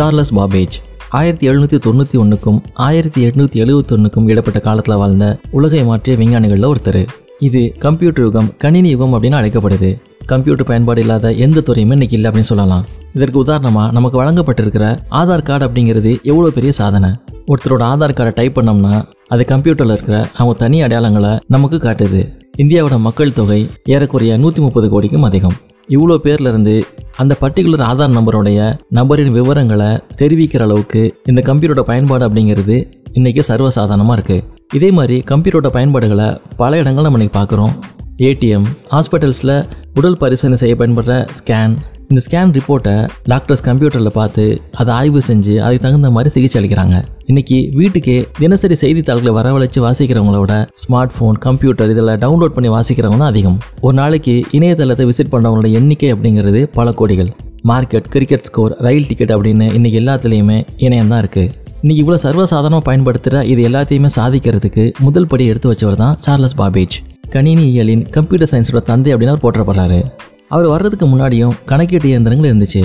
Charles Babbage ஆயிரத்தி எழுநூற்றி தொண்ணூற்றி ஒன்றுக்கும் ஆயிரத்தி எட்நூற்றி எழுபத்தொன்னுக்கும் இடப்பட்ட காலத்தில் வாழ்ந்த உலகை மாற்றிய விஞ்ஞானிகளில் ஒருத்தர். இது கம்ப்யூட்டர் யுகம் கணினி யுகம் அப்படின்னு அழைக்கப்படுது. கம்ப்யூட்டர் பயன்பாடு இல்லாத எந்த துறையுமே இன்னைக்கு இல்லை அப்படின்னு சொல்லலாம். இதற்கு உதாரணமாக நமக்கு வழங்கப்பட்டிருக்கிற ஆதார் கார்டு அப்படிங்கிறது எவ்வளோ பெரிய சாதனை. ஒருத்தரோட ஆதார் கார்டை டைப் பண்ணோம்னா அது கம்ப்யூட்டரில் இருக்கிற அவங்க தனி அடையாளங்களை நமக்கு காட்டுது. இந்தியாவோட மக்கள் தொகை ஏறக்குறைய நூற்றி முப்பது கோடிக்கும் அதிகம். இவ்வளோ பேர்லேருந்து அந்த பர்டிகுலர் ஆதார் நம்பருடைய நபரின் விவரங்களை தெரிவிக்கிற அளவுக்கு இந்த கம்ப்யூட்டரோட பயன்பாடு அப்படிங்கிறது இன்றைக்கி சர்வசாதாரணமாக இருக்குது இதே மாதிரி கம்ப்யூட்டரோட பயன்பாடுகளை பல இடங்கள் நம்ம இன்றைக்கி பார்க்குறோம். ஏடிஎம் ஹாஸ்பிட்டல்ஸில் உடல் பரிசோதனை செய்ய பயன்படுற ஸ்கேன் இந்த ஸ்கேன் ரிப்போர்ட்டை டாக்டர்ஸ் கம்ப்யூட்டரில் பார்த்து அதை ஆய்வு செஞ்சு அதுக்கு தகுந்த மாதிரி சிகிச்சை அளிக்கிறாங்க. இன்னைக்கு வீட்டுக்கே தினசரி செய்தித்தாள்களை வரவழைச்சு வாசிக்கிறவங்களோட ஸ்மார்ட் ஃபோன் கம்ப்யூட்டர் இதில் டவுன்லோட் பண்ணி வாசிக்கிறவங்க தான் அதிகம். ஒரு நாளைக்கு இணையதளத்தை விசிட் பண்ணுறவங்களோட எண்ணிக்கை அப்படிங்கிறது பல கோடிகள். Market cricket score rail ticket அப்படின்னு இன்றைக்கி எல்லாத்துலேயுமே இணையம் தான் இருக்குது இன்றைக்கி இவ்வளோ சர்வசாதாரணமாக பயன்படுத்துகிற இது எல்லாத்தையுமே சாதிக்கிறதுக்கு முதல் படி எடுத்து வச்சவர் தான் சார்லஸ் பாபேஜ். கணினியியலின் கம்ப்யூட்டர் சயின்ஸோட தந்தை அப்படின்னு அவர் போற்றப்படுறாரு. அவர் வர்றதுக்கு முன்னாடியும் கணக்கீட்டு இயந்திரங்கள் இருந்துச்சு.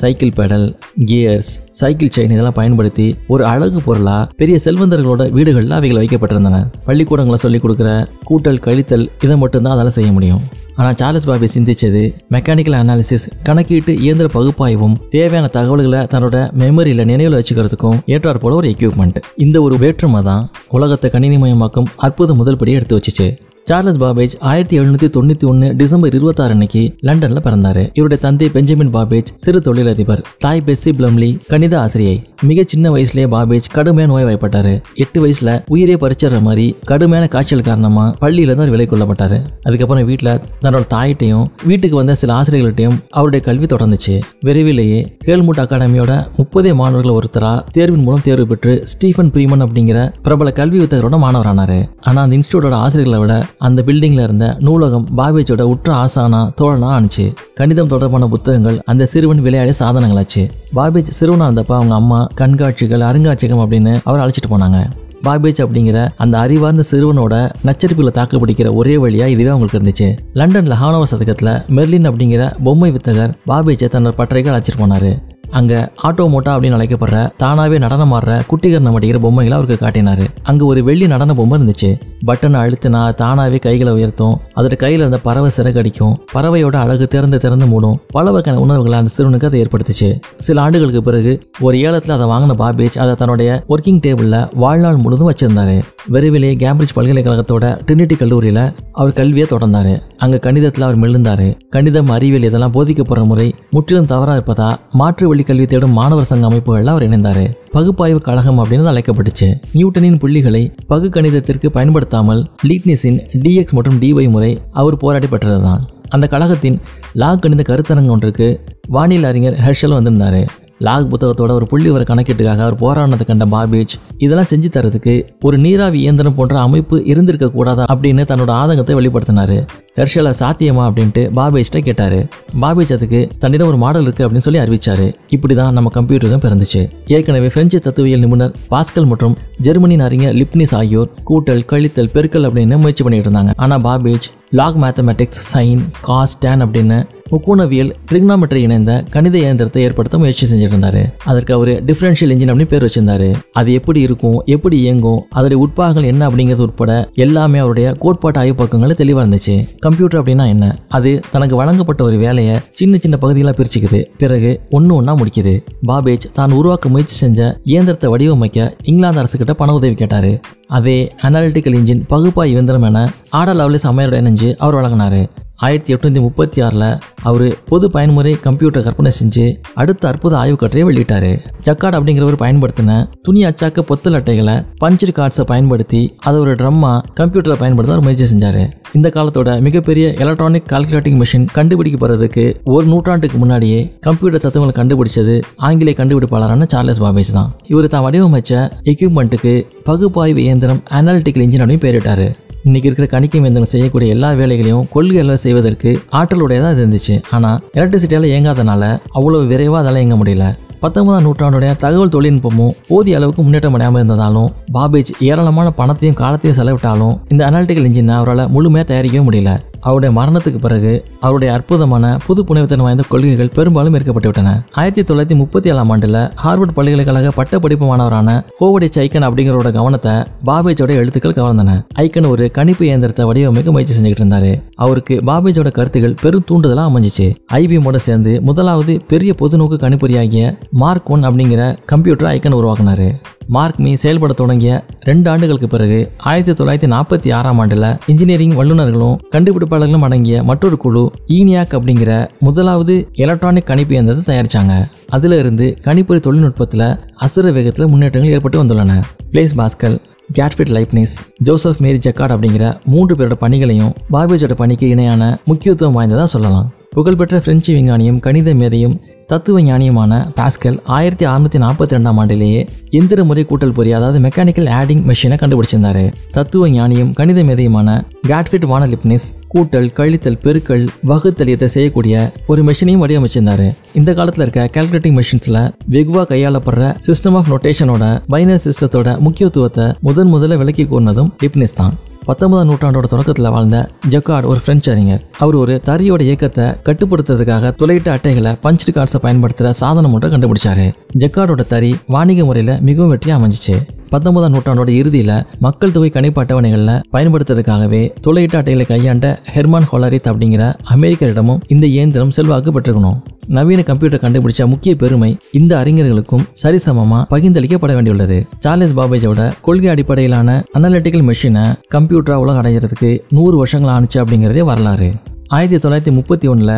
Cycle pedal gears cycle chain இதெல்லாம் பயன்படுத்தி ஒரு அழகு பொருளாக பெரிய செல்வந்தர்களோட வீடுகளில் அவைகள் வைக்கப்பட்டிருந்தன. பள்ளிக்கூடங்களை சொல்லிக் கொடுக்குற கூட்டல் கழித்தல் இதை மட்டும்தான் அதால் செய்ய முடியும். ஆனால் சார்லஸ் பாபி சிந்திச்சது மெக்கானிக்கல் அனாலிசிஸ் கணக்கீட்டு இயந்திர பகுப்பாய்வும் தேவையான தகவல்களை தன்னோட மெமரியில் நினைவில் வச்சுக்கிறதுக்கும் ஏற்றாற்போல ஒரு எக்யூப்மெண்ட் இந்த ஒரு வேற்றுமை தான் உலகத்தை கணினிமயமாக்கும் அற்புத முதல் படி எடுத்து வச்சுச்சு. சார்லஸ் பாபேஜ் ஆயிரத்தி எழுநூத்தி தொண்ணூத்தி ஒன்னு டிசம்பர் இருபத்தாறு அன்னைக்கு லண்டன்ல பிறந்தாரு. இவருடைய தந்தை பெஞ்சமின் பாபேஜ் சிறு தொழிலதிபர். தாய் பெஸ்ஸி பிளம்லி கணித ஆசிரியை. மிக சின்ன வயசுலேயே பாபேஜ் கடுமையான நோய் வாய்ப்பட்டாரு. எட்டு வயசுல உயிரே பறிச்சிடுற மாதிரி கடுமையான காய்ச்சல் காரணமா பள்ளியில இருந்து அவர் விலை கொள்ளப்பட்டாரு. அதுக்கப்புறம் வீட்டுல தன்னோட தாயிட்டையும் வீட்டுக்கு வந்த சில ஆசிரியர்கள்ட்டையும் அவருடைய கல்வி தொடர்ந்துச்சு. விரைவிலேயே ஹேல்முட் அகாடமியோட முப்பதே மாணவர்கள் ஒருத்தரா தேர்வின் மூலம் தேர்வு பெற்று ஸ்டீஃபன் பிரீமன் அப்படிங்கிற பிரபல கல்வி வித்தகரோட மாணவரானாரு. ஆனா அந்த இன்ஸ்டியூட்டோட ஆசிரியர்களை விட அந்த பில்டிங்கில் இருந்த நூலகம் பாபேஜோட உற்ற ஆசானா தோழனா ஆனிச்சு கணிதம் தொடர்பான புத்தகங்கள் அந்த சிறுவன் விளையாடிய சாதனங்களாச்சு. பாபேஜ் சிறுவனாக இருந்தப்ப அவங்க அம்மா கண்காட்சிகள் அருங்காட்சியகம் அப்படின்னு அவர் அழைச்சிட்டு போனாங்க. பாபேஜ் அப்படிங்கிற அந்த அறிவார்ந்த சிறுவனோட நச்சரிப்புகளை தாக்கு பிடிக்கிற ஒரே வழியாக இதுவே அவங்களுக்கு இருந்துச்சு. லண்டனில் ஹானவர் சதகத்தில் மெர்லின் அப்படிங்கிற பொம்மை வித்தகர் பாபேஜை தன்னோட பட்டறைகள் அழைச்சிட்டு போனாரு. அங்க ஆட்டோமோட்டா அப்படின்னு அழைக்கப்படுற தானாவே நடனம் ஆடுற குட்டிகரணம் அடிக்கிற பொம்மைகளை அவருக்கு காட்டினாரு. அங்க ஒரு வெள்ளி நடன பொம்மை இருந்துச்சு. பட்டனை அழுத்தினா தானாவே கைகளை உயர்த்தும். அதோட கையில இருந்த பறவை சிறகடிக்கும் பறவையோட அழகு திறந்து திறந்து மூடும். பல வகையான உணர்வுகளை அந்த சிறுவனுக்கு அதை ஏற்படுத்துச்சு. சில ஆண்டுகளுக்கு பிறகு ஒரு ஏலத்துல அதை வாங்கின பாபேஜ் அதை தன்னுடைய ஒர்க்கிங் டேபிள்ல வாழ்நாள் முழுதும் வச்சிருந்தாரு. விரைவிலே கேம்பிரிட்ஜ் பல்கலைக்கழகத்தோட ட்ரினிட்டி கல்லூரியில அவர் கல்வியை தொடர்ந்தாரு. அங்க கணிதத்துல அவர் மெழுந்தாரு கணிதம் அறிவியல் இதெல்லாம் போதிக்கப்படுற முறை முற்றிலும் தவறா இருப்பதா மாற்று வழி கல்வி தேடும் மாணவர் சங்க அமைப்புகள்ல அவர் இணைந்தாரு. பகுப்பாய்வு கழகம் அப்படின்னு அழைக்கப்பட்டுச்சு. நியூட்டனின் புள்ளிகளை பகு கணிதத்திற்கு பயன்படுத்தாமல் லீட்னிஸின் டிஎக்ஸ் மற்றும் டிஒய் முறை அவர் போராடி பெற்றதுதான். அந்த கழகத்தின் லாக் கணித கருத்தரங்கம் ஒன்றுக்கு வானியல் அறிஞர் ஹெர்ஷல் வந்திருந்தார். லாக் புத்தகத்தோட ஒரு புள்ளி வர கணக்கீட்டுக்காக அவர் போராடினதை கண்ட பாபேஜ் இதெல்லாம் செஞ்சு தரதுக்கு ஒரு நீராவி இயந்திரம் போன்ற அமைப்பு இருந்திருக்க கூடாதா? அப்படின்னு தன்னோட ஆதங்கத்தை வெளிப்படுத்தினாரு. ஹெர்ஷலா சாத்தியமா? அப்படின்ட்டு பாபேஜ்ட்ட கேட்டாரு. பாபேஜ் அதுக்கு தன்னிடம் ஒரு மாடல் இருக்கு அப்படின்னு சொல்லி அறிவிச்சாரு. இப்படிதான் நம்ம கம்ப்யூட்டரும் பிறந்துச்சு. ஏற்கனவே பிரெஞ்சு தத்துவியல் நிபுணர் பாஸ்கல் மற்றும் ஜெர்மனியின் அறிஞர் லிப்னிஸ் ஆகியோர் கூட்டல் கழித்தல் பெருக்கல் அப்படின்னு முயற்சி பண்ணிட்டு இருந்தாங்க. ஆனா Babbage log mathematics sine cos tan அப்படின்னு முக்கோணவியல் ட்ரிக்னாமெட்ரி இணைந்த கணித இயந்திரத்தை ஏற்படுத்த முயற்சி செஞ்சுட்டு இருந்தாரு அதற்கு அவர் டிஃபரன்ஷியல் இன்ஜின் அப்படின்னு பேர் வச்சிருந்தாரு. அது எப்படி இருக்கும் எப்படி இயங்கும் அதோடைய உட்பாகங்கள் என்ன அப்படிங்கிறது உட்பட எல்லாமே அவருடைய கோட்பாட்டு ஆய்வு பக்கங்கள் தெளிவாக இருந்துச்சு. கம்ப்யூட்டர் அப்படின்னா என்ன? அது தனக்கு வழங்கப்பட்ட ஒரு வேலையை சின்ன சின்ன பகுதிகளாக பிரிச்சுக்குது. பிறகு ஒன்று ஒன்றா முடிக்குது. பாபேஜ் தான் உருவாக்க முயற்சி செஞ்ச இயந்திரத்தை வடிவமைக்க இங்கிலாந்து அரசுகிட்ட பண உதவி கேட்டாரு. அதே அனாலிட்டிக்கல் இன்ஜின் பகுப்பாய் இயந்திரம் என ஆடல் லவ்லிஸ் அம்மையோட இணைஞ்சு அவர் வழங்கினாரு. ஆயிரத்தி எட்நூத்தி முப்பத்தி ஆறில் அவர் பொது பயன்முறை கம்ப்யூட்டர் கற்பனை செஞ்சு அடுத்த அற்புத ஆய்வு வெளியிட்டார் வெளியிட்டாரு. ஜக்கார்ட் அப்படிங்கிறவர் பயன்படுத்தின துணி அச்சாக்க பொத்தல் அட்டைகளை பஞ்சர் கார்ட்ஸை பயன்படுத்தி அதை ஒரு ட்ரம்மா கம்ப்யூட்டரை பயன்படுத்த அவர் முயற்சி செஞ்சார். இந்த காலத்தோட மிகப்பெரிய எலக்ட்ரானிக் கால்குலேட்டிங் மிஷின் கண்டுபிடிக்கப்படுறதுக்கு ஒரு நூற்றாண்டுக்கு முன்னாடியே கம்ப்யூட்டர் தத்துவங்களை கண்டுபிடிச்சது ஆங்கிலேய கண்டுபிடிப்பாளரான சார்லஸ் பாபேஜ் தான். இவர் தான் வடிவமைச்ச எக்யூப்மெண்ட்டுக்கு பகுப்பாய்வு இயந்திரம் அனாலிட்டிக்கல் இன்ஜின் அப்படின்னு பேரிட்டாரு இன்னைக்கு இருக்கிற கணிக்கும் இயந்திரம் செய்யக்கூடிய எல்லா வேலைகளையும் கொள்கை செய்வதற்கு ஆற்றலுடையதாக இது இருந்துச்சு. ஆனால் எலக்ட்ரிசிட்டியால் இயங்காதனால அவ்வளோ விரைவாக அதெல்லாம் இயங்க முடியல. பத்தொன்பதாம் நூற்றாண்டுடைய தகவல் தொழில்நுட்பமும் போதிய அளவுக்கு முன்னேற்றம் அடையாமல் இருந்ததாலும் பாபேஜ் ஏராளமான பணத்தையும் காலத்தையும் செலவிட்டாலும் இந்த அனாலிட்டிக்கல் இன்ஜினை அவரால் முழுமையாக தயாரிக்கவே முடியல. அவருடைய மரணத்துக்கு பிறகு அவருடைய அற்புதமான புது புனைவுத்தன் வாய்ந்த கொள்கைகள் பெரும்பாலும் ஏற்கப்பட்டுவிட்டன. விட்டன ஆயிரத்தி தொள்ளாயிரத்தி முப்பத்தி ஏழாம் ஆண்டுல ஹார்வர்ட் பல்கலைக்கழக பட்டப்படிப்பு மாணவரான ஹோவடி ஐக்கன் அப்படிங்கிறோட கவனத்தை பாபேஜோட எழுத்துக்கள் கவர்ந்தன. ஐக்கன் ஒரு கணிப்பு இயந்திரத்தை வடிவமைக்க முயற்சி செஞ்சுக்கிட்டு இருந்தாரு. அவருக்கு பாபேஜோட கருத்துக்கள் பெரும் தூண்டுதலா அமைஞ்சிச்சு. ஐபிஎம்மோட சேர்ந்து முதலாவது பெரிய பொதுநோக்கு கணிப்பொறியாகிய மார்க் ஒன் அப்படிங்கிற கம்ப்யூட்டர் ஐக்கன் உருவாக்குனாரு. மார்க் மீ செயல்பட தொடங்கிய ரெண்டு ஆண்டுகளுக்கு பிறகு ஆயிரத்தி தொள்ளாயிரத்தி நாற்பத்தி ஆறாம் ஆண்டில் இன்ஜினியரிங் வல்லுநர்களும் கண்டுபிடிப்பாளர்களும் அடங்கிய மற்றொரு குழு ஈனியாக் அப்படிங்கிற முதலாவது எலக்ட்ரானிக் கணிப்பு இயந்திரத்தை தயாரிச்சாங்க. அதுல இருந்து கணிப்பொறி தொழில்நுட்பத்தில் அசுர வேகத்தில் முன்னேற்றங்கள் ஏற்பட்டு வந்துள்ளன. Blaise Pascal Gottfried Leibniz Joseph Marie Jacquard அப்படிங்கிற மூன்று பேரோட பணிகளையும் பாபேஜோட பணிக்கு இணையான முக்கியத்துவம் வாய்ந்ததாக சொல்லலாம். புகழ்பெற்ற பிரெஞ்சு விஞ்ஞானியும் கணித மேதையும் தத்துவ ஞானியுமான பாஸ்கல் ஆயிரத்தி அறுநூத்தி நாற்பத்தி ரெண்டாம் ஆண்டிலேயே எந்திர முறை கூட்டல் பொறி அதாவது மெக்கானிக்கல் ஆடிங் மெஷினை கண்டுபிடிச்சிருந்தாரு. தத்துவ ஞானியும் கணித மேதையுமான கேட்ஃபிட் வானலிப்னிஸ் கூட்டல் கழித்தல் பெருக்கல் வகுத்தல் இதை செய்யக்கூடிய ஒரு மெஷினையும் வடிவமைச்சிருந்தாரு. இந்த காலத்தில் இருக்க கால்குலேட்டிங் மெஷின்ஸில் வெகுவா கையாளப்படுற சிஸ்டம் ஆஃப் நொட்டேஷனோட பைனர் சிஸ்டத்தோட முக்கியத்துவத்தை முதன் முதல்ல விளக்கி கூறினதும் லிப்னிஸ் தான். பத்தொன்பதாம் நூற்றாண்டோட தொடக்கத்தில் வாழ்ந்த ஜக்கார்ட் ஒரு பிரெஞ்சு அறிஞர். அவர் ஒரு தறியோட இயக்கத்தை கட்டுப்படுத்துறதுக்காக துளையிட்ட அட்டைகளை பஞ்சு கார்ட்ஸை பயன்படுத்துகிற சாதனம் ஒன்றை கண்டுபிடிச்சாரு. ஜக்கார்டோட தறி வாணிக முறையில் மிகவும் வெற்றியாக அமைஞ்சிச்சு. பத்தொன்பதாம் நூற்றாண்டோட இறுதியில் மக்கள் தொகை கணிப்பு அட்டவணைகளில் பயன்படுத்துறதுக்காகவே துளையிட்ட அட்டைகளை கையாண்ட ஹெர்மான் ஹொலரித் அப்படிங்கிற அமெரிக்கரிடமும் இந்த இயந்திரம் செல்வாக்கு பெற்றுக்கணும் நவீன கம்ப்யூட்டர் கண்டுபிடிச்ச முக்கிய பெருமை இந்த அறிஞர்களுக்கும் சரிசமமாக பகிர்ந்தளிக்கப்பட வேண்டியுள்ளது. சார்லஸ் பாபேஜோட கொள்கை அடிப்படையிலான அனலிட்டிக்கல் மெஷினை கம்ப்யூட்டராக உலக அடைகிறதுக்கு நூறு வருஷங்கள் ஆணுச்சு அப்படிங்கிறதே வரலாறு. ஆயிரத்தி தொள்ளாயிரத்தி முப்பத்தி ஒன்றில்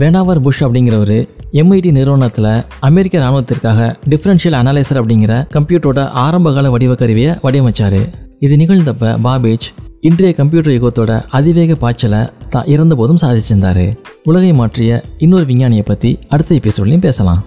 வெனாவர் புஷ் அப்படிங்கிறவர் எம்ஐடி நிறுவனத்தில் அமெரிக்க ராணுவத்திற்காக டிஃபரன்ஷியல் அனலைசர் அப்படிங்கிற கம்ப்யூட்டரோட ஆரம்பகால வடிவ கருவியை வடிவமைச்சார். இது நிகழ்ந்தப்ப பாபேஜ் இன்றைய கம்ப்யூட்டர் யுகத்தோட அதிவேக பாய்ச்சலை தான் இறந்த போதும் சாதிச்சிருந்தாரு. உலகை மாற்றிய இன்னொரு விஞ்ஞானியை பற்றி அடுத்த எபிசோட்லையும் பேசலாம்.